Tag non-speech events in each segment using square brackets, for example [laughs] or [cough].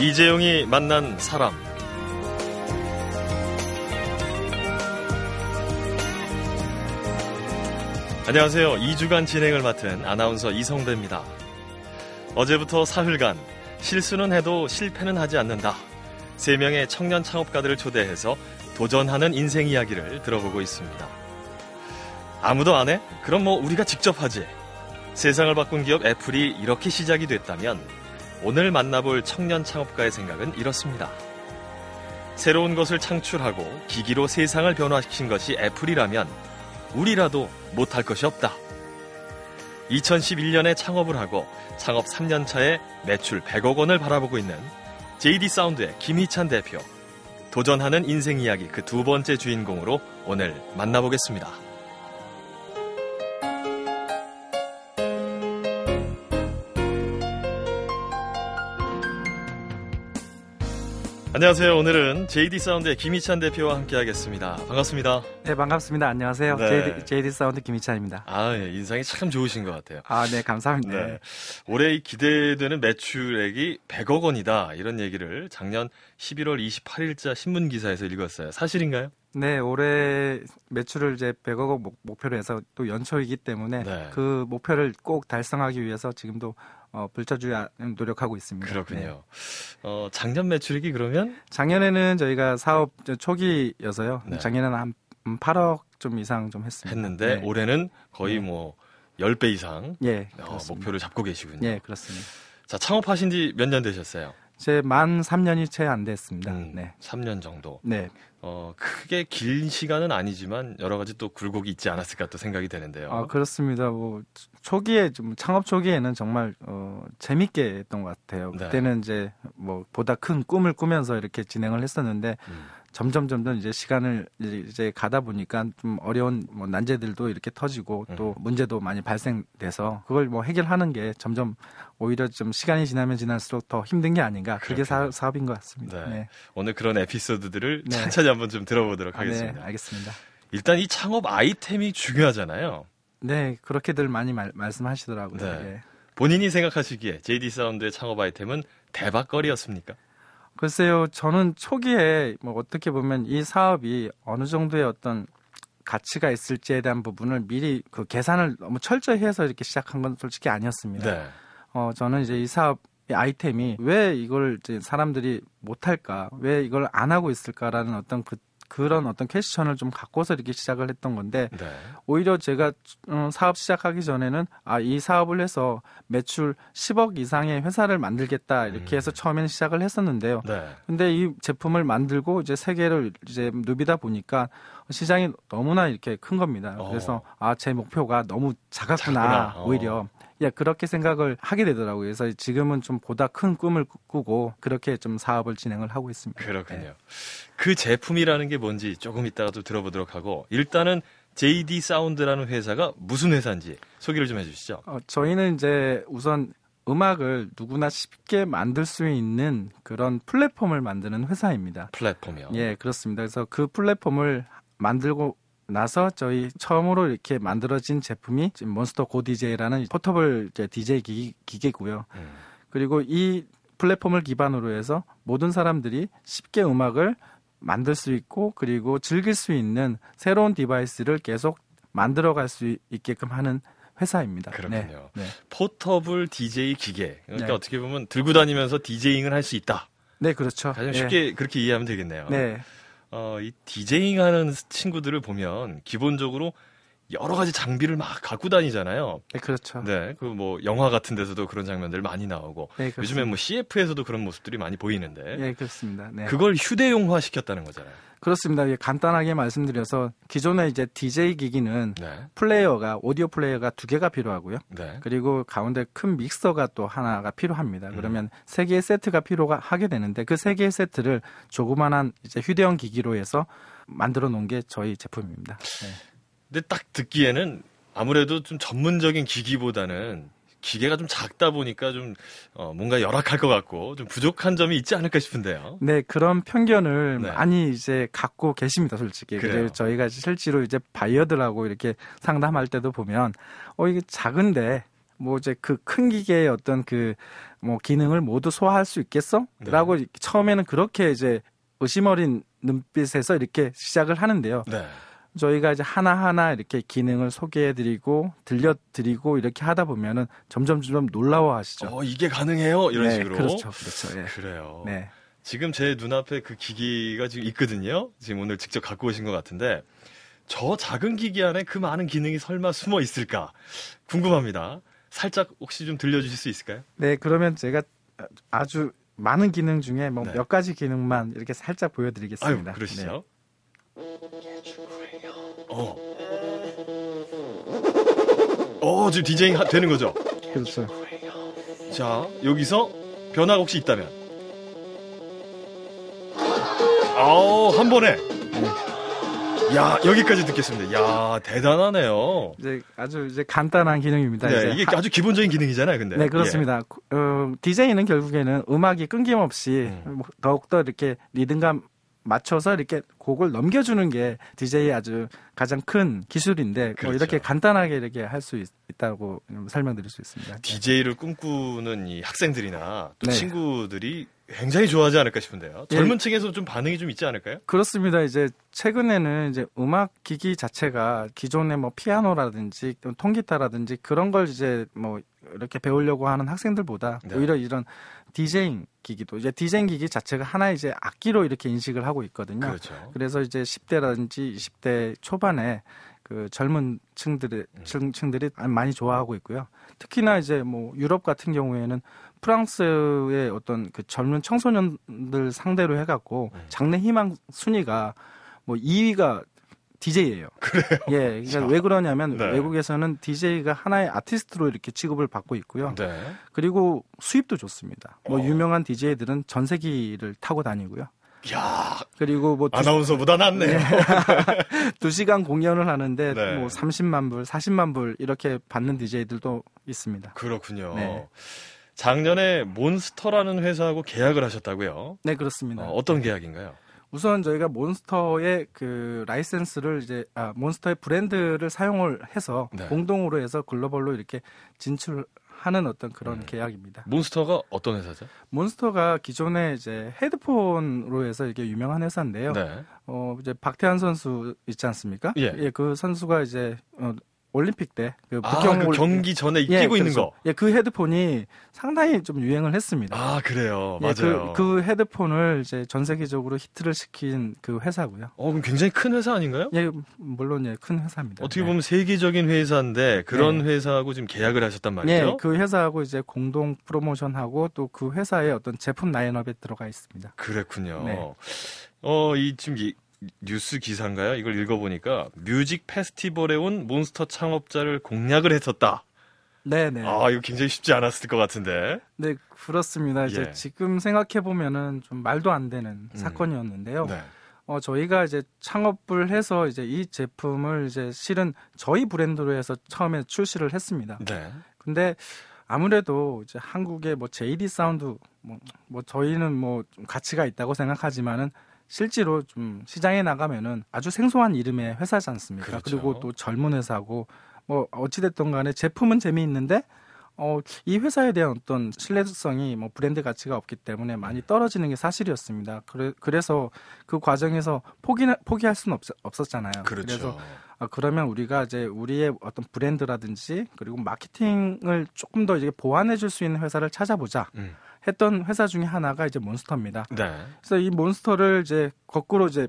이재용이 만난 사람. 안녕하세요. 2주간 진행을 맡은 아나운서 이성배입니다. 어제부터 사흘간 실수는 해도 실패는 하지 않는다. 3명의 청년 창업가들을 초대해서 도전하는 인생 이야기를 들어보고 있습니다. 아무도 안 해? 그럼 뭐 우리가 직접 하지. 세상을 바꾼 기업 애플이 이렇게 시작이 됐다면 오늘 만나볼 청년 창업가의 생각은 이렇습니다. 새로운 것을 창출하고 기기로 세상을 변화시킨 것이 애플이라면 우리라도 못할 것이 없다. 2011년에 창업을 하고 창업 3년 차에 매출 100억 원을 바라보고 있는 JD 사운드의 김희찬 대표. 도전하는 인생 이야기 그 두 번째 주인공으로 오늘 만나보겠습니다. 안녕하세요. 오늘은 JD 사운드의 김희찬 대표와 함께하겠습니다. 반갑습니다. 네, 반갑습니다. 안녕하세요. 네. JD, JD 사운드 김희찬입니다. 아, 예, 인상이 참 좋으신 것 같아요. 아, 네, 감사합니다. 네. 올해 이 기대되는 매출액이 100억 원이다. 이런 얘기를 작년 11월 28일자 신문 기사에서 읽었어요. 사실인가요? 네, 올해 매출을 이제 100억 목, 목표로 해서 또 연초이기 때문에 네. 그 목표를 꼭 달성하기 위해서 지금도 어, 불철주야 노력하고 있습니다. 네. 그렇군요. 어, 작년 매출액이 그러면 작년에는 저희가 사업 초기여서요. 네. 작년에는 한 8억 좀 이상 좀 했습니다. 했는데 네. 올해는 거의 네. 뭐 10배 이상 예, 어. 목표를 잡고 계시군요. 예, 그렇습니다. 자, 창업하신 지 몇 년 되셨어요? 제 만 3년이 채 안 됐습니다. 음, 네. 3년 정도. 네. 어, 크게 긴 시간은 아니지만 여러 가지 또 굴곡이 있지 않았을까 또 생각이 되는데요. 아, 그렇습니다. 뭐 초기에 좀 창업 초기에는 정말 어 재밌게 했던 것 같아요. 네. 그때는 이제 뭐 보다 큰 꿈을 꾸면서 이렇게 진행을 했었는데 음. 점점 점점 이제 시간을 이제- 가다 보니까 좀 어려운 뭐 난제들도 이렇게 터지고 또 음. 문제도 많이 발생돼서 그걸 뭐 해결하는 게 점점 오히려 좀 시간이 지나면 지날수록 더 힘든 게 아닌가 그게. 사, 사업인 것 같습니다. 네. 네. 오늘 그런 에피소드들을 네. 천천히 한번 좀 들어보도록 아, 하겠습니다. 네, 알겠습니다. 일단 이 창업 아이템이 중요하잖아요. 네, 그렇게들 많이 말, 말씀하시더라고요. 네. 예. 본인이 생각하시기에 JD 사운드의 창업 아이템은 대박거리였습니까? 글쎄요, 저는 초기에 뭐 어떻게 보면 이 사업이 어느 정도의 어떤 가치가 있을지에 대한 부분을 미리 그 계산을 너무 철저히 해서 이렇게 시작한 건 솔직히 아니었습니다. 네. 어, 저는 이제 이 사업 이 아이템이 왜 이걸 이제 사람들이 못할까, 왜 이걸 안 하고 있을까라는 어떤 그 그런 어떤 퀘스천을 좀 갖고서 이렇게 시작을 했던 건데 네. 오히려 제가 어, 사업 시작하기 전에는 아 이 사업을 해서 매출 10억 이상의 회사를 만들겠다 이렇게 해서 음. 처음에는 시작을 했었는데요. 네. 근데 이 제품을 만들고 이제 세계를 이제 누비다 보니까 시장이 너무나 이렇게 큰 겁니다. 어. 그래서 아제 목표가 너무 작았구나 작구나. 어. 오히려 예 그렇게 생각을 하게 되더라고요. 그래서 지금은 좀 보다 큰 꿈을 꾸고 그렇게 좀 사업을 진행을 하고 있습니다. 그렇군요. 네. 그 제품이라는 게 뭔지 조금 이따가 또 들어보도록 하고 일단은 JD 사운드라는 회사가 무슨 회사인지 소개를 좀 해주시죠. 어, 저희는 이제 우선 음악을 누구나 쉽게 만들 수 있는 그런 플랫폼을 만드는 회사입니다. 플랫폼이요. 예, 그렇습니다. 그래서 그 플랫폼을 만들고 나서 저희 처음으로 이렇게 만들어진 제품이 지금 몬스터 고 DJ라는 포터블 DJ 기기, 기계고요. 음. 그리고 이 플랫폼을 기반으로 해서 모든 사람들이 쉽게 음악을 만들 수 있고 그리고 즐길 수 있는 새로운 device를 계속 만들어 갈 수 있게끔 하는 회사입니다. 그렇군요. 네, 네. portable DJ 기계. 그러니까 네. 어떻게 보면 들고 다니면서 DJing을 할 수 있다. 네, 그렇죠. 가장 네. 쉽게 그렇게 이해하면 되겠네요. 네, 어, 이 디제잉 하는 친구들을 보면 기본적으로 여러 가지 장비를 막 갖고 다니잖아요. 네, 그렇죠. 네. 그 뭐 영화 같은 데서도 그런 장면들 많이 나오고 네, 요즘에 그렇습니다. 뭐 CF에서도 그런 모습들이 많이 보이는데 네, 그렇습니다. 네. 그걸 휴대용화 시켰다는 거잖아요. 그렇습니다. 예, 간단하게 말씀드려서 기존에 이제 DJ 기기는 네. 플레이어가 오디오 플레이어가 두 개가 필요하고요. 네. 그리고 가운데 큰 믹서가 또 하나가 필요합니다. 음. 그러면 세 개의 세트가 필요가 하게 되는데 그 세 개의 세트를 조그만한 이제 휴대용 기기로 해서 만들어 놓은 게 저희 제품입니다. 네. 근데 딱 듣기에는 아무래도 좀 전문적인 기기보다는 기계가 좀 작다 보니까 좀 어, 뭔가 열악할 것 같고 좀 부족한 점이 있지 않을까 싶은데요. 네, 그런 편견을 네. 많이 이제 갖고 계십니다, 솔직히. 그래요? 저희가 실제로 이제 바이어들하고 이렇게 상담할 때도 보면, 어, 이게 작은데 뭐 이제 그 큰 기계의 어떤 그 뭐 기능을 모두 소화할 수 있겠어? 네. 라고 처음에는 그렇게 이제 의심 어린 눈빛에서 이렇게 시작을 하는데요. 네. 저희가 이제 하나하나 이렇게 기능을 소개해드리고 들려드리고 이렇게 하다 보면은 점점 점점 놀라워 하시죠. 어, 이게 가능해요? 이런 네, 식으로. 그렇죠. 그렇죠. 예. 그래요. 네. 지금 제 눈앞에 그 기기가 지금 있거든요. 지금 오늘 직접 갖고 오신 것 같은데 저 작은 기기 안에 그 많은 기능이 설마 숨어 있을까 궁금합니다. 살짝 혹시 좀 들려주실 수 있을까요? 네, 그러면 제가 아주 많은 기능 중에 뭐 네. 몇 가지 기능만 이렇게 살짝 아유, 보여드리겠습니다. 그러시죠. 어. 어, 지금 디제잉 하- 되는 거죠? 네, 그렇죠. 자, 여기서 변화가 혹시 있다면. 아우, 한 번에. 야, 여기까지 듣겠습니다. 야, 대단하네요. 이제 아주 이제 간단한 기능입니다. 네, 이제 이게 하- 아주 기본적인 기능이잖아요, 근데. 네, 그렇습니다. 어, DJ는 결국에는 음악이 끊김없이 음. 뭐 더욱더 이렇게 리듬감 맞춰서 이렇게 곡을 넘겨주는 게 DJ의 아주 가장 큰 기술인데 뭐 그렇죠. 이렇게 간단하게 이렇게 할 수 있다고 설명드릴 수 있습니다. 예. DJ를 꿈꾸는 이 학생들이나 또 네. 친구들이 굉장히 좋아하지 않을까 싶은데요. 예. 젊은 층에서 좀 반응이 좀 있지 않을까요? 그렇습니다. 이제 최근에는 이제 음악 기기 자체가 기존의 뭐 피아노라든지 또 통기타라든지 그런 걸 이제 뭐 이렇게 배우려고 하는 학생들보다 네. 오히려 이런 디제잉 기기도 이제 디제잉 기기 자체가 하나의 이제 악기로 이렇게 인식을 하고 있거든요. 그렇죠. 그래서 이제 10대라든지 20대 초반에 그 젊은 층들의 음. 층, 층들이 많이 좋아하고 있고요. 특히나 이제 뭐 유럽 같은 경우에는 프랑스의 어떤 그 젊은 청소년들 상대로 해갖고 음. 장래 희망 순위가 뭐 2위가 DJ예요. 그래요. 예, 자. 그러니까 왜 그러냐면 네. 외국에서는 DJ가 하나의 아티스트로 이렇게 취급을 받고 있고요. 네. 그리고 수입도 좋습니다. 뭐 어. 유명한 DJ들은 전세기를 타고 다니고요. 야 그리고 뭐 두- 아나운서보다 낫네요. [laughs] 두 시간 공연을 하는데 네. 뭐 30만 불, 40만 불 이렇게 받는 DJ들도 있습니다. 그렇군요. 네. 작년에 몬스터라는 회사하고 계약을 하셨다고요? 네, 그렇습니다. 어떤 계약인가요? 우선 저희가 몬스터의 그 라이센스를 이제 아, 몬스터의 브랜드를 사용을 해서 네. 공동으로 해서 global로 이렇게 진출 하는 어떤 그런 음. 계약입니다. 몬스터가 어떤 회사죠? 몬스터가 기존에 이제 헤드폰으로 해서 이게 유명한 회사인데요. 네. 어 이제 박태환 선수 있지 않습니까? 예. 그 선수가 이제 어, 올림픽 때그 아, 그 경기 전에 예, 끼고 있는 그렇죠. 거. 예, 그 헤드폰이 상당히 좀 유행을 했습니다. 아, 그래요. 예, 맞아요. 그, 그 헤드폰을 이제 전 세계적으로 히트를 시킨 그 회사고요. 어, 그럼 굉장히 큰 회사 아닌가요? 예, 물론 예, 큰 회사입니다. 어떻게 네. 보면 세계적인 회사인데 그런 네. 회사하고 지금 계약을 하셨단 말이죠. 예, 그 회사하고 이제 공동 프로모션하고 또 그 회사의 어떤 제품 라인업에 들어가 있습니다. 그랬군요. 네. 어, 이 지금 이 뉴스 기사인가요? 이걸 읽어보니까 뮤직 페스티벌에 온 몬스터 창업자를 공략을 했었다. 네, 네. 아, 이거 굉장히 쉽지 않았을 것 같은데. 네, 그렇습니다. 이제 예. 지금 생각해 보면은 좀 말도 안 되는 음. 사건이었는데요. 네. 어, 저희가 이제 창업을 해서 이제 이 제품을 이제 실은 저희 브랜드로 해서 처음에 출시를 했습니다. 네. 근데 아무래도 이제 한국의 뭐 JD 사운드 뭐, 뭐 저희는 뭐 좀 가치가 있다고 생각하지만은 실제로 좀 시장에 나가면은 아주 생소한 이름의 회사지 않습니까? 그렇죠. 그리고 또 젊은 회사고 뭐 어찌됐든 간에 제품은 재미있는데 어, 이 회사에 대한 어떤 신뢰성이 뭐 브랜드 가치가 없기 때문에 많이 떨어지는 게 사실이었습니다. 그래, 그래서 그 과정에서 포기, 포기할 수는 없, 없었잖아요. 그렇죠. 그래서 아, 그러면 우리가 이제 우리의 어떤 브랜드라든지 그리고 마케팅을 조금 더 이제 보완해 줄 수 있는 회사를 찾아보자 음. 했던 회사 중에 하나가 이제 몬스터입니다. 네. 그래서 이 몬스터를 이제 거꾸로 이제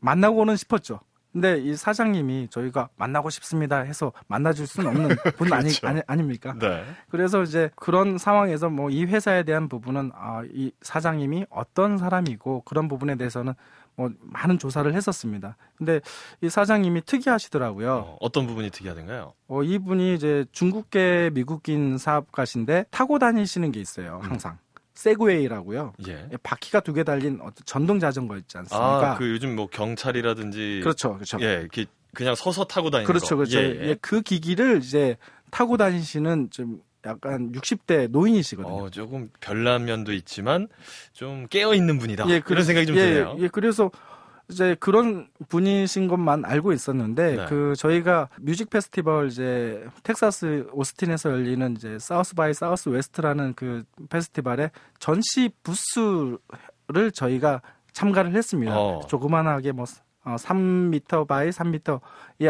만나고는 싶었죠. 근데 이 사장님이 저희가 만나고 싶습니다 해서 만나줄 수는 없는 [laughs] 분 아니, 그렇죠. 아니, 아닙니까? 네. 그래서 이제 그런 상황에서 뭐 이 회사에 대한 부분은 아, 이 사장님이 어떤 사람이고 그런 부분에 대해서는 뭐 많은 조사를 했었습니다. 근데 이 사장님이 특이하시더라고요. 어, 어떤 부분이 특이하던가요? 어, 이분이 이제 중국계 미국인 사업가신데 타고 다니시는 게 있어요. 음. 항상. 세그웨이라고요. 예. 바퀴가 두 개 달린 전동 자전거 있지 않습니까? 아, 그 요즘 뭐 경찰이라든지 그렇죠, 그렇죠. 예, 그냥 서서 타고 다니는 그렇죠, 거. 그렇죠. 예, 예. 예, 그 기기를 이제 타고 다니시는 좀 약간 60대 노인이시거든요. 어, 조금 별난 면도 있지만 좀 깨어 있는 분이다. 예, 그런 생각이 좀 예, 드네요. 예, 그래서 이제 그런 분이신 것만 알고 있었는데 네. 그 저희가 뮤직 페스티벌 이제 텍사스 오스틴에서 열리는 이제 South by Southwest라는 그 페스티벌에 전시 부스를 저희가 참가를 했습니다. 어. 조그만하게 뭐 어, 3m by 3m의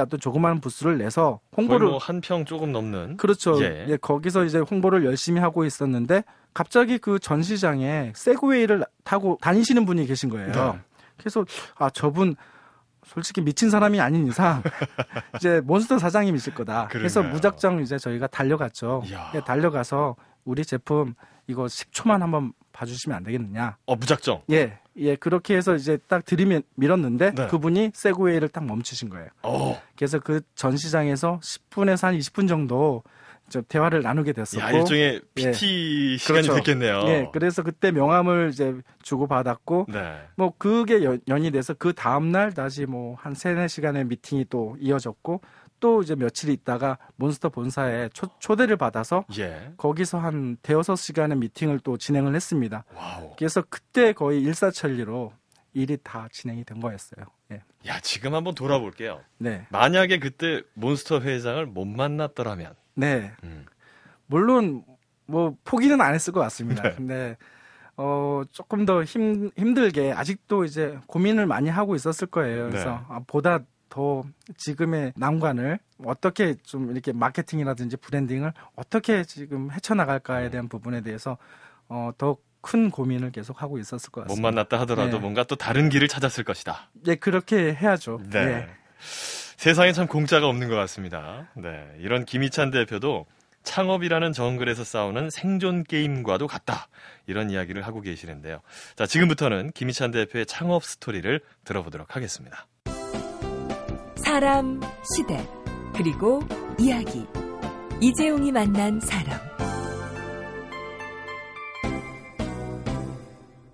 어떤 조그마한 부스를 내서 홍보를 뭐 한 평 조금 넘는 그렇죠. 예. 예. 거기서 이제 홍보를 열심히 하고 있었는데 갑자기 그 전시장에 세그웨이를 타고 다니시는 분이 계신 거예요. 네. 그래서 아 저분 솔직히 미친 사람이 아닌 이상 [laughs] 이제 몬스터 사장님이실 거다. 그래서 그러네요. 무작정 이제 저희가 달려갔죠. 이야. 예, 달려가서 우리 제품 이거 10초만 한번 봐주시면 안 되겠느냐. 어 무작정. 예, 예 그렇게 해서 이제 딱 들이밀 밀었는데 네. 그분이 세그웨이를 딱 멈추신 거예요. 어. 그래서 그 전시장에서 10분에서 한 20분 정도 저 대화를 나누게 됐었고 야 일종의 예. PT 시간이 그렇죠. 됐겠네요. 예, 그래서 그때 명함을 이제 주고 받았고 네. 뭐 그게 연, 연이 돼서 그 다음 날 다시 뭐 한 세네 시간의 미팅이 또 이어졌고 또 이제 며칠 있다가 몬스터 본사에 초, 초대를 받아서 예. 거기서 한 대여섯 시간의 미팅을 또 진행을 했습니다. 와우. 그래서 그때 거의 일사천리로 일이 다 진행이 된 거였어요. 예. 야 지금 한번 돌아볼게요. 네. 만약에 그때 몬스터 회장을 못 만났더라면. 네. 음. 물론 뭐 포기는 안 했을 것 같습니다. 네. 근데 어 조금 더 힘, 힘들게 아직도 이제 고민을 많이 하고 있었을 거예요. 그래서 네. 아, 보다 더 지금의 난관을 어떻게 좀 이렇게 마케팅이라든지 브랜딩을 어떻게 지금 헤쳐나갈까에 대한 부분에 대해서 어, 더 큰 고민을 계속 하고 있었을 것못 같습니다. 만났다 하더라도 네. 뭔가 또 다른 길을 찾았을 것이다. 예, 그렇게 해야죠. 네. 예. 세상에 참 공짜가 없는 것 같습니다. 네. 이런 김희찬 대표도 창업이라는 정글에서 싸우는 생존 게임과도 같다. 이런 이야기를 하고 계시는데요. 자, 지금부터는 김희찬 대표의 창업 스토리를 들어보도록 하겠습니다. 사람, 시대, 그리고 이야기. 이재용이 만난 사람.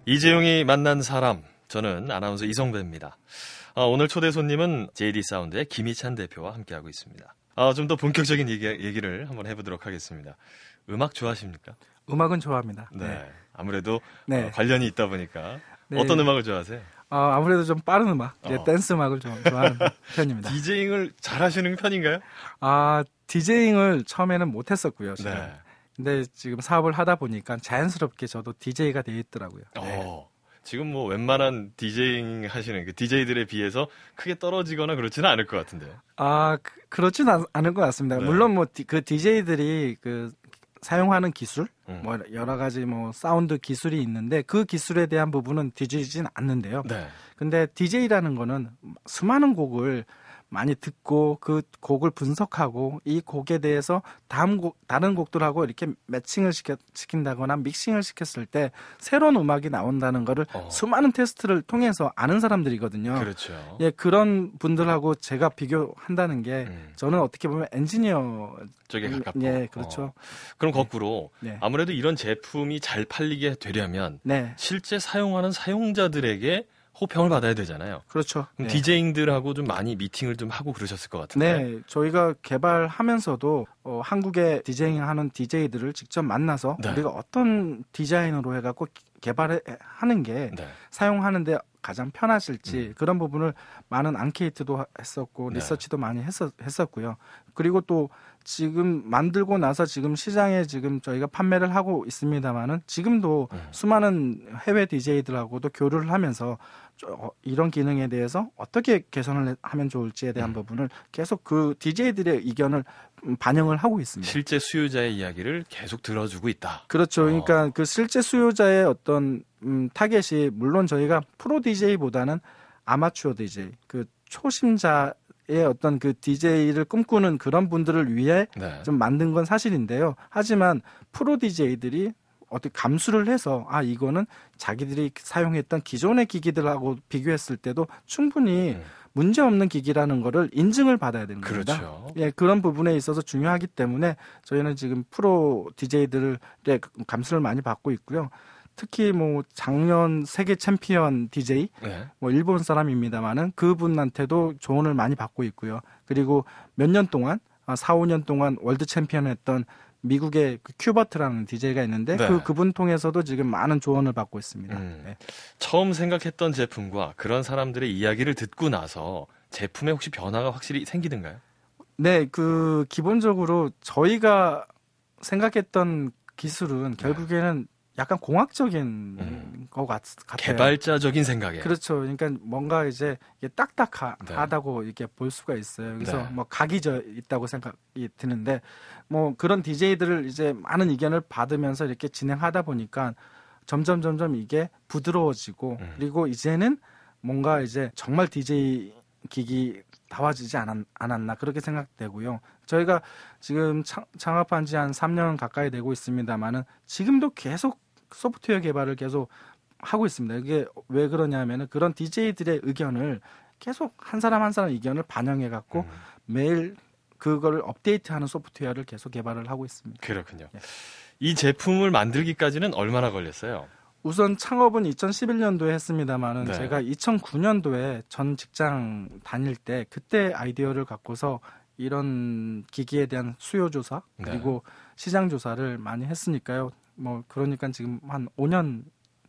이재용이 만난 사람, 저는 아나운서 이성배입니다. 아, 오늘 초대 손님은 JD 사운드의 김희찬 대표와 함께하고 있습니다. 아, 좀 더 본격적인 얘기, 얘기를 한번 해보도록 하겠습니다. 음악 좋아하십니까? 음악은 좋아합니다. 네. 아무래도 네. 어, 관련이 있다 보니까 네. 어떤 음악을 좋아하세요? 어, 아무래도 좀 빠른 음악, 이제 어. 댄스 음악을 좀 좋아하는 [laughs] 편입니다. 디제잉을 잘하시는 편인가요? 아, 디제잉을 처음에는 못했었고요. 네. 근데 지금 사업을 하다 보니까 자연스럽게 저도 DJ가 돼 있더라고요. 네. 어, 지금 뭐 웬만한 디제잉 하시는 그 DJ들에 비해서 크게 떨어지거나 그렇지는 않을 것 같은데요. 아, 그, 렇진 않, 않을 것 같습니다. 네. 물론 뭐그 DJ들이 그 사용하는 기술, 음. 뭐 여러 가지 뭐 사운드 기술이 있는데 그 기술에 대한 부분은 뒤지진 않는데요. 네. 근데 DJ라는 거는 수많은 곡을 많이 듣고 그 곡을 분석하고 이 곡에 대해서 다음 곡 다른 곡들하고 이렇게 매칭을 시켜, 시킨다거나 믹싱을 시켰을 때 새로운 음악이 나온다는 거를 어. 수많은 테스트를 통해서 아는 사람들이거든요. 그렇죠. 예, 그런 분들하고 제가 비교한다는 게 음. 저는 어떻게 보면 엔지니어 쪽에 가깝고. 예, 그렇죠. 어. 그럼 거꾸로 네. 아무래도 이런 제품이 잘 팔리게 되려면 네. 실제 사용하는 사용자들에게 호평을 받아야 되잖아요. 그렇죠. 그럼 네. 디제잉들하고 좀 많이 미팅을 좀 하고 그러셨을 것 같은데. 네, 저희가 개발하면서도 어, 한국의 디제잉하는 DJ들을 직접 만나서 네. 우리가 어떤 디자인으로 해갖고 개발하는 게 네. 사용하는데 가장 편하실지 그런 부분을 많은 앙케이트도 하- 했었고 네. 리서치도 많이 했었, 했었고요. 그리고 또 지금 만들고 나서 지금 시장에 지금 저희가 판매를 하고 있습니다만은 지금도 음. 수많은 해외 DJ들하고도 교류를 하면서 저- 어, 이런 기능에 대해서 어떻게 개선을 해- 하면 좋을지에 대한 음. 부분을 계속 그 DJ들의 의견을 음, 반영을 하고 있습니다. 실제 수요자의 이야기를 계속 들어주고 있다. 그렇죠. 어. 그러니까 그 실제 수요자의 어떤 음, 타겟이 물론 저희가 프로 DJ보다는 아마추어 DJ, 그 초심자 의 어떤 그 DJ를 꿈꾸는 그런 분들을 위해 네. 좀 만든 건 사실인데요. 하지만 프로 DJ들이 어떻게 감수를 해서 아 이거는 자기들이 사용했던 기존의 기기들하고 비교했을 때도 충분히 음. 문제 없는 기기라는 거를 인증을 받아야 되는 겁니다. 그렇죠. 예, 그런 부분에 있어서 중요하기 때문에 저희는 지금 프로 DJ들의 감수를 많이 받고 있고요. 특히 뭐 작년 세계 챔피언 DJ 네. 뭐 일본 사람입니다만은 그분한테도 조언을 많이 받고 있고요. 그리고 몇 년 동안 아, 4, 5년 동안 world champion 했던 미국의 그 Qbert라는 DJ가 있는데 네. 그 그분 통해서도 지금 많은 조언을 받고 있습니다. 음. 네. 처음 생각했던 제품과 그런 사람들의 이야기를 듣고 나서 제품에 혹시 변화가 확실히 생기던가요? 네, 그 기본적으로 저희가 생각했던 기술은 결국에는 약간 공학적인 음. 것 같, 같아요. 개발자적인 생각에. 그렇죠. 그러니까 뭔가 이제 이게 딱딱하다고 이렇게 볼 수가 있어요. 그래서 네. 뭐 각이 져 있다고 생각이 드는데 뭐 그런 DJ들을 이제 많은 의견을 받으면서 이렇게 진행하다 보니까 점점 점점 이게 부드러워지고 음. 그리고 이제는 뭔가 이제 정말 DJ 기기 다워지지 않았, 않았나 그렇게 생각되고요. 저희가 지금 창, 창업한 지 한 3년 가까이 되고 있습니다만은 지금도 계속 소프트웨어 개발을 계속 하고 있습니다. 이게 왜 그러냐면은 그런 DJ들의 의견을 계속 한 사람 한 사람 의견을 반영해 갖고 음, 매일 그거를 업데이트하는 소프트웨어를 계속 개발을 하고 있습니다. 그렇군요. 예. 이 제품을 만들기까지는 얼마나 걸렸어요? 우선 창업은 2011년도에 했습니다만은 네. 제가 2009년도에 전 직장 다닐 때 그때 아이디어를 갖고서 이런 기기에 대한 수요 조사 네. 그리고 시장 조사를 많이 했으니까요. 뭐 그러니까 지금 한 5년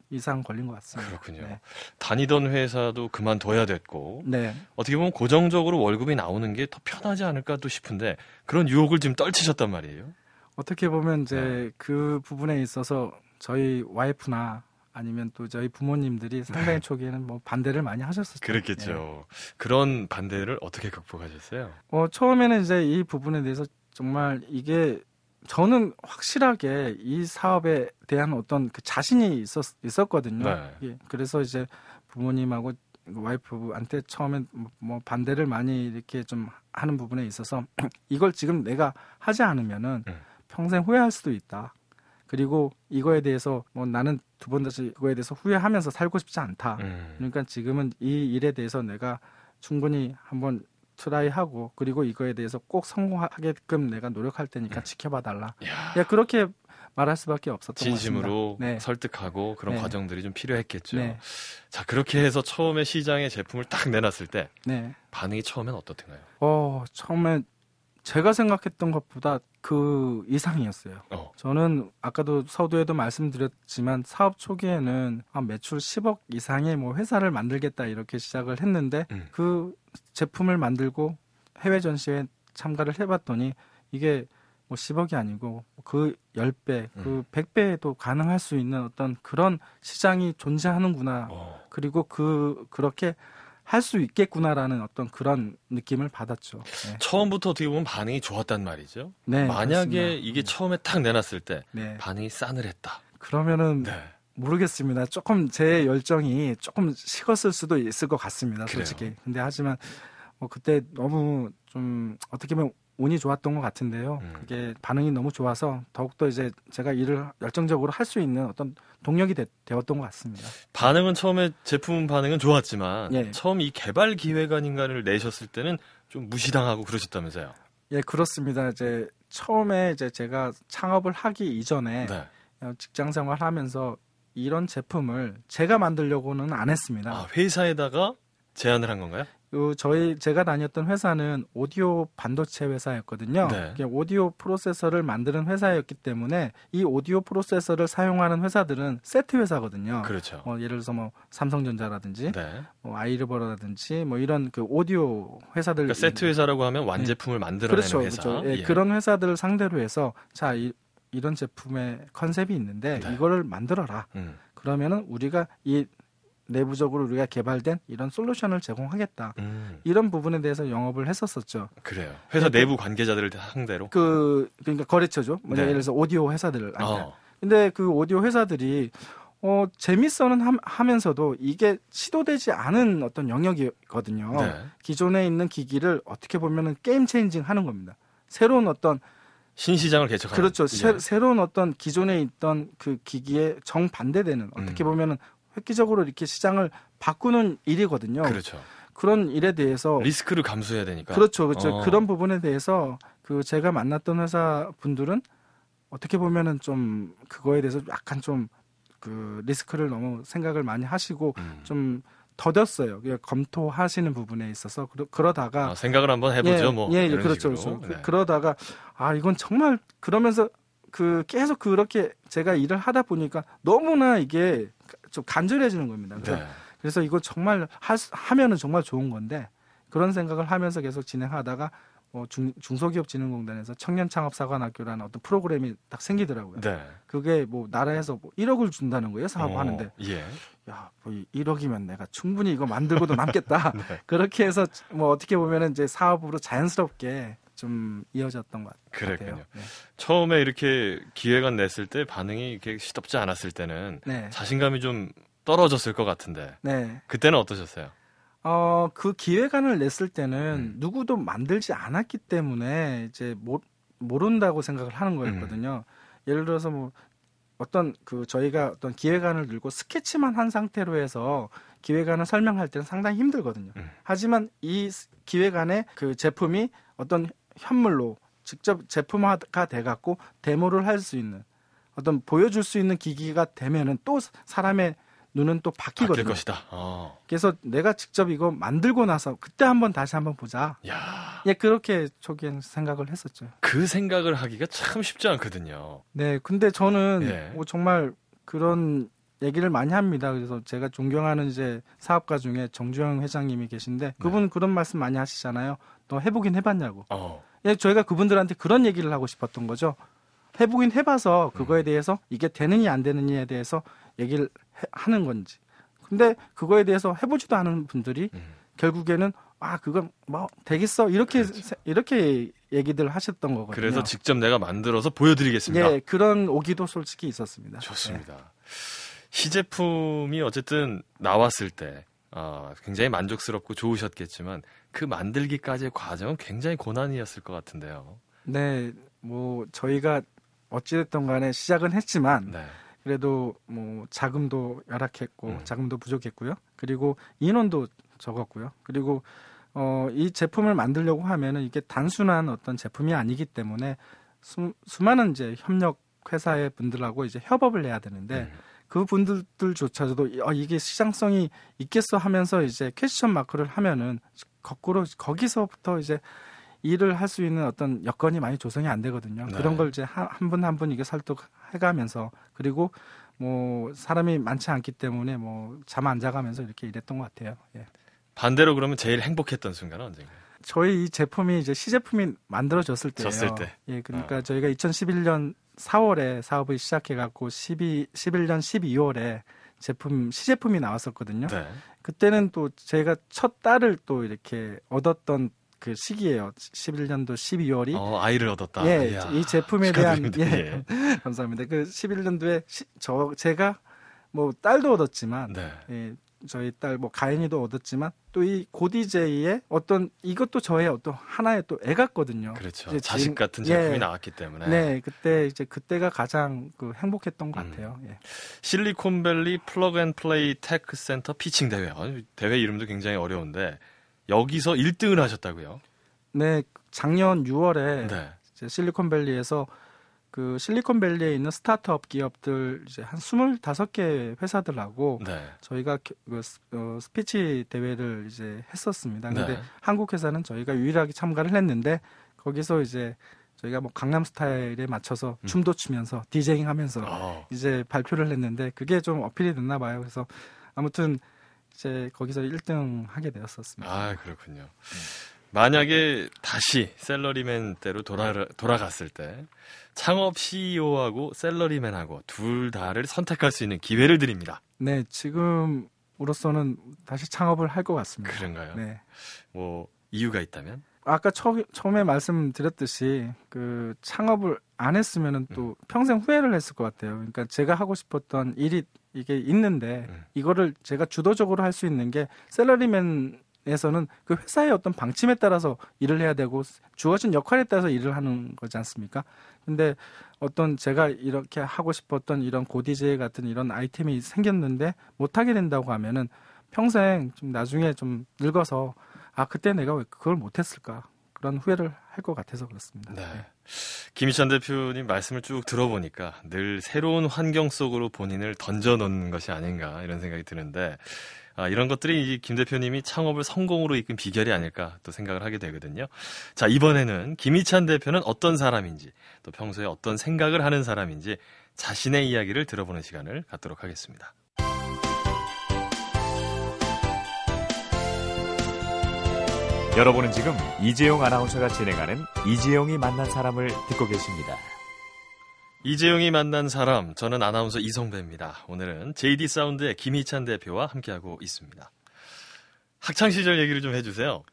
이상 걸린 것 같습니다. 그렇군요. 네. 다니던 회사도 그만둬야 됐고 네. 어떻게 보면 고정적으로 월급이 나오는 게 더 편하지 않을까 또 싶은데 그런 유혹을 지금 떨치셨단 말이에요. 어떻게 보면 이제 네. 그 부분에 있어서 저희 와이프나 아니면 또 저희 부모님들이 상당히 초기에는 뭐 반대를 많이 하셨었죠. 네. 그렇겠죠. 그런 반대를 어떻게 극복하셨어요? 어, 처음에는 이제 이 부분에 대해서 정말 이게 저는 확실하게 이 사업에 대한 어떤 그 자신이 있었, 있었거든요. 네. 예, 그래서 이제 부모님하고 와이프한테 처음엔 뭐- 뭐 반대를 많이 이렇게 좀 하는 부분에 있어서 [clears throat] 이걸 지금 내가 하지 않으면은 음. 평생 후회할 수도 있다. 그리고 이거에 대해서 뭐 나는 두 번 다시 그거에 대해서 후회하면서 살고 싶지 않다. 음. 그러니까 지금은 이 일에 대해서 내가 충분히 한번 트라이하고 그리고 이거에 대해서 꼭 성공하게끔 내가 노력할 테니까 음. 지켜봐 달라. 야, 야 그렇게 말할 수밖에 없었던 진심으로 것 같습니다. 네. 설득하고 그런 네. 과정들이 좀 필요했겠죠. 네. 자 그렇게 해서 처음에 시장에 제품을 딱 내놨을 때 네. 반응이 처음엔 어떻던가요? 어 처음에 제가 생각했던 것보다 그 이상이었어요. 어. 저는 아까도 서두에도 말씀드렸지만 사업 초기에는 한 매출 10억 이상의 뭐 회사를 만들겠다 이렇게 시작을 했는데 음. 그 제품을 만들고 해외 전시회 참가를 해봤더니 이게 뭐 10억이 아니고 그 10배, 음. 그 100배도 가능할 수 있는 어떤 그런 시장이 존재하는구나. 어. 그리고 그 그렇게 할 수 있겠구나라는 어떤 그런 느낌을 받았죠. 네. 처음부터 어떻게 보면 반응이 좋았단 말이죠. 네, 만약에 그렇습니다. 이게 처음에 딱 내놨을 때 네. 반응이 싸늘했다. 그러면은 네. 모르겠습니다. 조금 제 열정이 조금 식었을 수도 있을 것 같습니다. 그래요? 솔직히. 근데 하지만 뭐 그때 너무 좀 어떻게 보면 운이 좋았던 것 같은데요. 음. 그게 반응이 너무 좋아서 더욱더 이제 제가 일을 열정적으로 할 수 있는 어떤 동력이 되, 었던것 같습니다. 반응은 처음에 제품 반응은 좋았지만 예. 처음 이 개발 기획안인가를 내셨을 때는 좀 무시당하고 그러셨다면서요. 예, 그렇습니다. 이제 처음에 이제 제가 창업을 하기 이전에 네. 어, 직장 생활하면서 이런 제품을 제가 만들려고는 안 했습니다. 아, 회사에다가 제안을 한 건가요? 그 저희 제가 다녔던 회사는 오디오 반도체 회사였거든요. 네. 오디오 프로세서를 만드는 회사였기 때문에 이 오디오 프로세서를 사용하는 회사들은 세트 회사거든요. 그렇죠. 어, 예를 들어서 뭐 삼성전자라든지 네. 뭐 아이르버라든지 뭐 이런 그 오디오 회사들 그러니까 세트 회사라고 하면 완제품을 만들어내는 그렇죠, 회사. 그렇죠. 예, 예. 그런 회사들을 상대로 해서 자 이, 이런 제품의 컨셉이 있는데 네. 이거를 만들어라. 음, 그러면은 우리가 이 내부적으로 우리가 개발된 이런 솔루션을 제공하겠다. 음, 이런 부분에 대해서 영업을 했었었죠. 그래요. 회사 네, 내부 관계자들을 상대로. 그 그러니까 거래처죠. 뭐 네. 예를 들어서 오디오 회사들을. 아니, 어, 근데 그 오디오 회사들이 어 재밌어는 함- 하면서도 이게 시도되지 않은 어떤 영역이거든요. 네. 기존에 있는 기기를 어떻게 보면은 게임 체인징 하는 겁니다. 새로운 어떤 신시장을 개척하는. 그렇죠. 예. 새, 로운 어떤 기존에 있던 그 기기에 정반대되는 어떻게 음. 보면은 획기적으로 이렇게 시장을 바꾸는 일이거든요. 그렇죠. 그런 일에 대해서 리스크를 감수해야 되니까. 그렇죠, 그렇죠. 어. 그런 부분에 대해서 그 제가 만났던 회사 분들은 어떻게 보면은 좀 그거에 대해서 약간 좀 그 리스크를 너무 생각을 많이 하시고 음. 좀 더뎠어요. 검토하시는 부분에 있어서 그러, 그러다가 아, 생각을 한번 해보죠. 예, 뭐. 예, 예, 그렇죠. 그렇죠. 네. 그, 러다가 아 이건 정말 그러면서 그 계속 그렇게 제가 일을 하다 보니까 너무나 이게 좀 간절해지는 겁니다. 그래서, 네. 그래서 이거 정말 하, 하면은 정말 좋은 건데 그런 생각을 하면서 계속 진행하다가 뭐 중, 중소기업진흥공단에서 청년 창업사관학교라는 어떤 프로그램이 딱 생기더라고요. 네. 그게 뭐 나라에서 뭐 1억을 준다는 거예요 사업하는데 어, 예. 야, 뭐 1억이면 내가 충분히 이거 만들고도 남겠다. [laughs] 네. 그렇게 해서 뭐 어떻게 보면은 이제 사업으로 자연스럽게 좀 이어졌던 것 같아요. 그랬군요. 네. 처음에 이렇게 기획안 냈을 때 반응이 이렇게 시덥지 않았을 때는 네. 자신감이 좀 떨어졌을 것 같은데 네. 그때는 어떠셨어요? 어, 그 기획안을 냈을 때는 음. 누구도 만들지 않았기 때문에 이제 모, 모른다고 생각을 하는 거였거든요. 음. 예를 들어서 뭐 어떤 그 저희가 어떤 기획안을 들고 스케치만 한 상태로 해서 기획안을 설명할 때는 상당히 힘들거든요. 음. 하지만 이 스- 기획안의 그 제품이 어떤 현물로 직접 제품화가 돼 갖고 데모를 할 수 있는 어떤 보여줄 수 있는 기기가 되면은 또 사람의 눈은 또 바뀌거든요. 것이다. 어. 그래서 내가 직접 이거 만들고 나서 그때 한번 다시 한번 보자. 야, 예, 그렇게 초기엔 생각을 했었죠. 그 생각을 하기가 참 쉽지 않거든요. 네, 근데 저는 예. 뭐 정말 그런 얘기를 많이 합니다. 그래서 제가 존경하는 이제 사업가 중에 정주영 회장님이 계신데 그분 그런 말씀 많이 하시잖아요. 너 해보긴 해봤냐고. 어. 예, 저희가 그분들한테 그런 얘기를 하고 싶었던 거죠. 해보긴 해봐서 그거에 대해서 이게 되느냐 안 되느냐에 대해서 얘기를 해- 하는 건지. 근데 그거에 대해서 해보지도 않은 분들이 음. 결국에는 아 그건 뭐 되겠어 이렇게 그렇죠. 세- 이렇게 얘기들 하셨던 거거든요. 그래서 직접 내가 만들어서 보여드리겠습니다. 예 그런 오기도 솔직히 있었습니다. 좋습니다. 시제품이 어쨌든 나왔을 때 어, 굉장히 만족스럽고 좋으셨겠지만 그 만들기까지의 과정은 굉장히 고난이었을 것 같은데요. 네, 뭐 저희가 어찌됐든 간에 시작은 했지만 네. 그래도 뭐 자금도 열악했고 음. 자금도 부족했고요. 그리고 인원도 적었고요. 그리고 어, 이 제품을 만들려고 하면은 이게 단순한 어떤 제품이 아니기 때문에 수, 수많은 이제 협력 회사의 분들하고 이제 협업을 해야 되는데 음. 그 분들조차도 어, 이게 시장성이 있겠어 하면서 이제 퀘스천 마크를 하면은 거꾸로 거기서부터 이제 일을 할 수 있는 어떤 여건이 많이 조성이 안 되거든요. 네. 그런 걸 이제 한 분 한 분 이게 설득해가면서 그리고 뭐 사람이 많지 않기 때문에 뭐 잠 안 자가면서 이렇게 일했던 것 같아요. 예. 반대로 그러면 제일 행복했던 순간은 언젠가요? 저희 이 제품이 이제 시제품이 만들어졌을 때예요. 졌을 때. 예, 그러니까 어. 저희가 2011년 4월에 사업을 시작해 갖고 12 11년 12월에 제품 시제품이 나왔었거든요. 네. 그때는 또 제가 첫 딸을 또 이렇게 얻었던 그 시기예요. 11년도 12월이. 어, 아이를 얻었다. 예, 이야, 이 제품에 대한 축하드립니다. 예, [laughs] 감사합니다. 그 11년도에 시, 저 제가 뭐 딸도 얻었지만 네. 예, 저희 딸 뭐 가인이도 얻었지만 또 이 GODJ의 어떤 이것도 저의 어떤 하나의 또 애 같거든요. 그렇죠. 자식 같은 제품이 예. 나왔기 때문에. 네, 그때 이제 그때가 가장 그 행복했던 것 음. 같아요. 예. 실리콘밸리 Plug and Play Tech Center pitching 대회. 어, 대회 이름도 굉장히 어려운데 여기서 1등을 하셨다고요? 네, 작년 6월에 네. 실리콘밸리에서 그 실리콘밸리에 있는 스타트업 기업들 이제 한 25개 회사들하고 네. 저희가 겨- 그 스- 어, 스피치 대회를 이제 했었습니다. 근데 네. 한국 회사는 저희가 유일하게 참가를 했는데 거기서 이제 저희가 뭐 강남 스타일에 맞춰서 음. 춤도 추면서 디제잉 하면서 어, 이제 발표를 했는데 그게 좀 어필이 됐나 봐요. 그래서 아무튼 이제 거기서 1등 하게 되었었습니다. 아, 그렇군요. 만약에 다시 셀러리맨 때로 돌아, 돌아갔을 때 창업 CEO하고 셀러리맨하고 둘 다를 선택할 수 있는 기회를 드립니다. 네, 지금으로서는 다시 창업을 할 것 같습니다. 그런가요? 네. 뭐 이유가 있다면? 아까 처, 처음에 말씀드렸듯이 그 창업을 안 했으면은 또 음. 평생 후회를 했을 것 같아요. 그러니까 제가 하고 싶었던 일이 이게 있는데 음. 이거를 제가 주도적으로 할 수 있는 게 셀러리맨 에서는 그 회사의 어떤 방침에 따라서 일을 해야 되고 주어진 역할에 따라서 일을 하는 거지 않습니까? 근데 어떤 제가 이렇게 하고 싶었던 이런 고디제 같은 이런 아이템이 생겼는데 못 하게 된다고 하면은 평생 좀 나중에 좀 늙어서 아 그때 내가 왜 그걸 못 했을까 그런 후회를 할 것 같아서 그렇습니다. 네. 김희찬 대표님 말씀을 쭉 들어보니까 늘 새로운 환경 속으로 본인을 던져놓는 것이 아닌가 이런 생각이 드는데 아, 이런 것들이 김 대표님이 창업을 성공으로 이끈 비결이 아닐까 또 생각을 하게 되거든요. 자, 이번에는 김희찬 대표는 어떤 사람인지 또 평소에 어떤 생각을 하는 사람인지 자신의 이야기를 들어보는 시간을 갖도록 하겠습니다. 여러분은 지금 이재용 아나운서가 진행하는 이재용이 만난 사람을 듣고 계십니다. 이재용이 만난 사람, 저는 아나운서 이성배입니다. 오늘은 JD 사운드의 김희찬 대표와 함께하고 있습니다. 학창 시절 얘기를 좀 해주세요.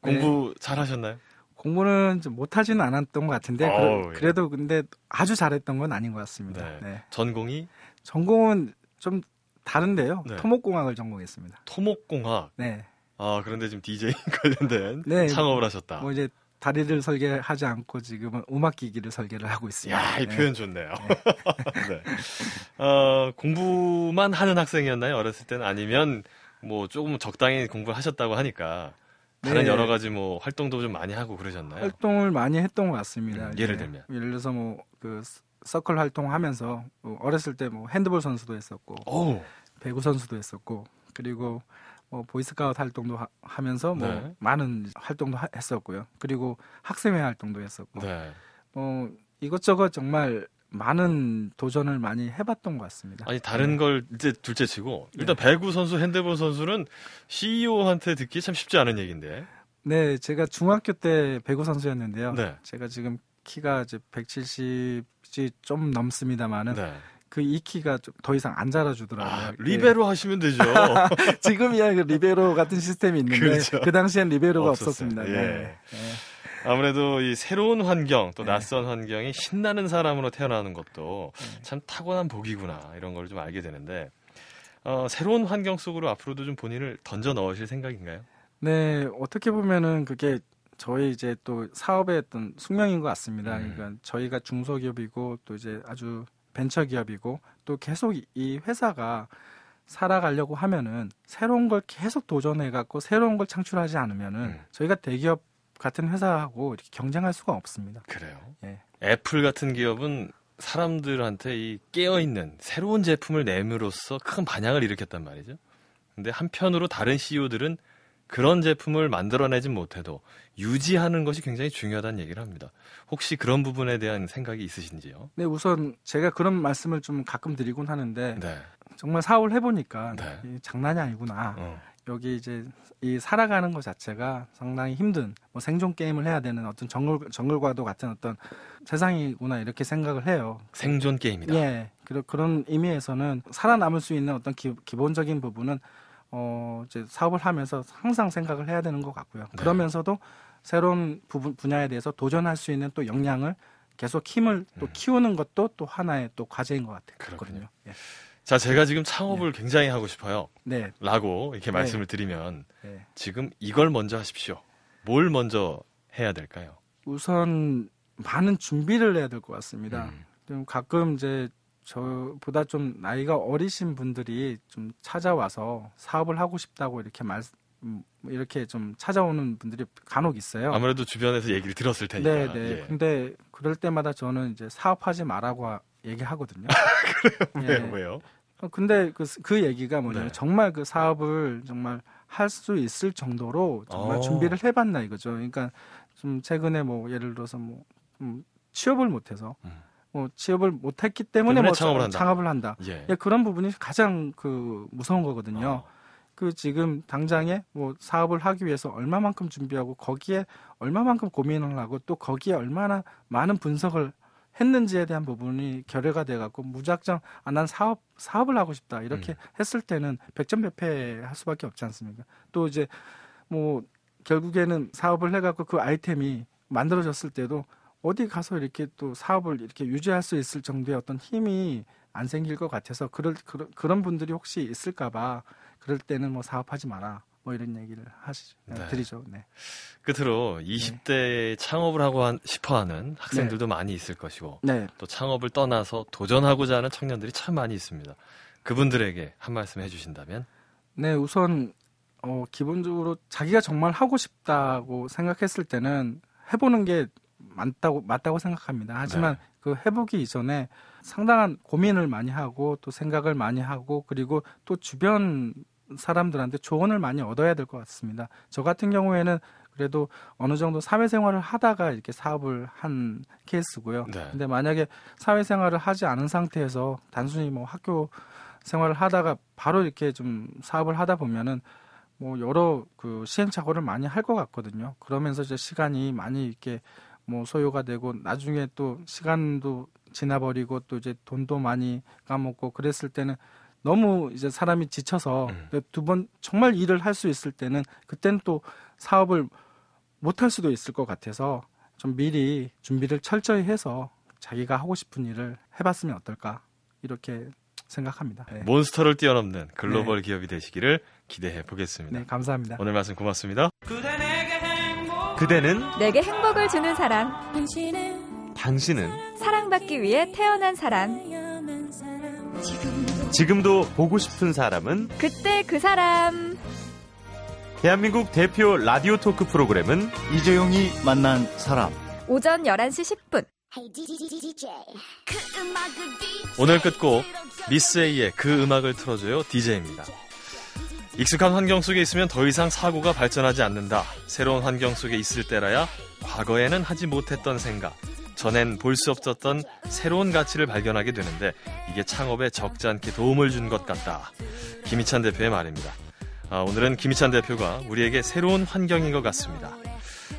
공부 잘 하셨나요? 공부는 좀 못하지는 않았던 것 같은데 어우, 예. 그래, 도 근데 아주 잘했던 건 아닌 것 같습니다. 네. 네. 전공이 전공은 좀 다른데요. 네. 토목공학을 전공했습니다. 토목공학. 네. 아, 그런데 지금 DJ 관련된 네. 창업을 하셨다. 뭐 이제 다리를 설계하지 않고 지금은 음악 기기를 설계를 하고 있습니다. 야, 이 네. 표현 좋네요. [laughs] 네. 어, 공부만 하는 학생이었나요? 어렸을 때는 아니면 뭐 조금 적당히 공부를 하셨다고 하니까 다른 네. 여러 가지 뭐 활동도 좀 많이 하고 그러셨나요? 활동을 많이 했던 것 같습니다. 음, 예를 들면? 예를 들어서 뭐 그 서클 활동하면서 뭐 어렸을 때 뭐 핸드볼 선수도 했었고 오, 배구 선수도 했었고 그리고 뭐 보이스카우트 활동도 하, 면서뭐 네. 많은 활동도 하- 했었고요. 그리고 학생회 활동도 했었고 네. 뭐 이것저것 정말 많은 도전을 많이 해봤던 것 같습니다. 아니 다른 네. 걸 이제 둘째 치고 일단 배구 선수, 핸드볼 선수는 CEO한테 듣기 참 쉽지 않은 얘기인데. 네, 제가 중학교 때 배구 선수였는데요. 네. 제가 지금 키가 이제 170이 좀 넘습니다만은 네. 그 이 키가 좀 더 이상 안 자라주더라고요. 아, 네. 리베로 하시면 되죠. [laughs] 지금이야 그 리베로 같은 시스템이 있는데 그렇죠. 그 당시엔 리베로가 없었어요. 없었습니다. 예. 네. 네. 아무래도 이 새로운 환경 또 네. 낯선 환경이 신나는 사람으로 태어나는 것도 참 타고난 복이구나 이런 걸 좀 알게 되는데 어, 새로운 환경 속으로 앞으로도 좀 본인을 던져 넣으실 생각인가요? 네, 어떻게 보면은 그게 저희 이제 또 사업의 어떤 숙명인 것 같습니다. 음. 그러니까 저희가 중소기업이고 또 이제 아주 벤처기업이고 또 계속 이- 이 회사가 살아가려고 하면은 새로운 걸 계속 도전해 갖고 새로운 걸 창출하지 않으면은 음. 저희가 대기업 같은 회사하고 이렇게 경쟁할 수가 없습니다. 그래요. 예. 애플 같은 기업은 사람들한테 이 깨어 있는 새로운 제품을 내므로써 큰 반향을 일으켰단 말이죠. 근데 한편으로 다른 CEO들은 그런 제품을 만들어내진 못해도 유지하는 것이 굉장히 중요하다는 얘기를 합니다. 혹시 그런 부분에 대한 생각이 있으신지요? 네, 우선 제가 그런 말씀을 좀 가끔 드리곤 하는데 네. 정말 사업을 해보니까 네. 이 장난이 아니구나. 어. 여기 이제 이 살아가는 것 자체가 상당히 힘든 뭐 생존 게임을 해야 되는 어떤 정글 정글과도 같은 어떤 세상이구나 이렇게 생각을 해요. 생존 게임이다. 예, 그런 그런 의미에서는 살아남을 수 있는 어떤 기, 기본적인 부분은 어 이제 사업을 하면서 항상 생각을 해야 되는 것 같고요. 네. 그러면서도 새로운 부분 분야에 대해서 도전할 수 있는 또 역량을 계속 힘을 또 음. 키우는 것도 또 하나의 또 과제인 것 그렇군요. 같거든요. 예. 자, 제가 지금 창업을 굉장히 하고 싶어요. 네, 라고 이렇게 네. 말씀을 드리면 네. 지금 이걸 먼저 하십시오. 뭘 먼저 해야 될까요? 우선 많은 준비를 해야 될 것 같습니다. 음. 좀 가끔 이제 저보다 좀 나이가 어리신 분들이 좀 찾아와서 사업을 하고 싶다고 이렇게 말 음, 이렇게 좀 찾아오는 분들이 간혹 있어요. 아무래도 주변에서 얘기를 들었을 테니까. 네, 네. 예. 근데 그럴 때마다 저는 이제 사업하지 말라고 하- 얘기하거든요. [laughs] 왜요? 예. 왜요? 어, 근데 그, 그 얘기가 뭐냐면 네. 정말 그 사업을 정말 할 수 있을 정도로 정말 어. 준비를 해봤나 이거죠. 그러니까 좀 최근에 뭐 예를 들어서 뭐 음, 취업을 못해서 음. 뭐 취업을 못했기 때문에 때문에 뭐 창업을 한다. 창업을 한다. 예. 예, 그런 부분이 가장 그 무서운 거거든요. 어. 그 지금 당장에 뭐 사업을 하기 위해서 얼마만큼 준비하고 거기에 얼마만큼 고민을 하고 또 거기에 얼마나 많은 분석을 했는지에 대한 부분이 결여가 돼 갖고 무작정 아, 난 사업 사업을 하고 싶다 이렇게 음. 했을 때는 백전백패할 수밖에 없지 않습니까? 또 이제 뭐 결국에는 사업을 해 갖고 그 아이템이 만들어졌을 때도 어디 가서 이렇게 또 사업을 이렇게 유지할 수 있을 정도의 어떤 힘이 안 생길 것 같아서 그럴 그런, 그런 분들이 혹시 있을까봐 그럴 때는 뭐 사업하지 마라 뭐 이런 얘기를 하시죠 네. 드리죠. 네. 끝으로 20대에 창업을 하고 한- 싶어하는 학생들도 많이 있을 것이고 네. 또 창업을 떠나서 도전하고자 하는 청년들이 참 많이 있습니다. 그분들에게 한 말씀 해주신다면 네, 우선 어, 기본적으로 자기가 정말 하고 싶다고 생각했을 때는 해보는 게 맞다고 맞다고 생각합니다. 하지만 네. 그 해보기 이전에 상당한 고민을 많이 하고 또 생각을 많이 하고 그리고 또 주변 사람들한테 조언을 많이 얻어야 될 것 같습니다. 저 같은 경우에는 그래도 어느 정도 사회생활을 하다가 이렇게 사업을 한 케이스고요. 네. 근데 만약에 사회생활을 하지 않은 상태에서 단순히 뭐 학교 생활을 하다가 바로 이렇게 좀 사업을 하다 보면은 뭐 여러 그 시행착오를 많이 할 것 같거든요. 그러면서 이제 시간이 많이 이렇게 뭐 소요가 되고 나중에 또 시간도 지나버리고 또 이제 돈도 많이 까먹고 그랬을 때는 너무 이제 사람이 지쳐서 음. 두번 정말 일을 할 수 있을 때는 그때는 또 사업을 못 할 수도 있을 것 같아서 좀 미리 준비를 철저히 해서 자기가 하고 싶은 일을 해봤으면 어떨까 이렇게 생각합니다. 네, 몬스터를 뛰어넘는 글로벌 기업이 되시기를 기대해 보겠습니다. 네, 감사합니다. 오늘 말씀 고맙습니다. 그대는 내게 행복을 주는 사람, 당신은 사랑받기 위해 태어난 사람, 지금도 보고 싶은 사람은 그때 그 사람. 대한민국 대표 라디오 토크 프로그램은 이재용이 만난 사람. 오전 11시 10분. 오늘 끝곡 미스 A의 그 음악을 틀어줘요 DJ입니다. 익숙한 환경 속에 있으면 더 이상 사고가 발전하지 않는다. 새로운 환경 속에 있을 때라야 과거에는 하지 못했던 생각, 전엔 볼 수 없었던 새로운 가치를 발견하게 되는데 이게 창업에 적지 않게 도움을 준 것 같다. 김희찬 대표의 말입니다. 아, 오늘은 김희찬 대표가 우리에게 새로운 환경인 것 같습니다.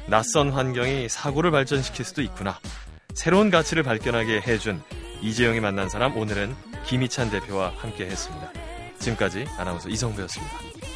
낯선 환경이 사고를 발전시킬 수도 있구나. 새로운 가치를 발견하게 해준 이재용이 만난 사람 오늘은 김희찬 대표와 함께 했습니다. 지금까지 아나운서 이성배였습니다.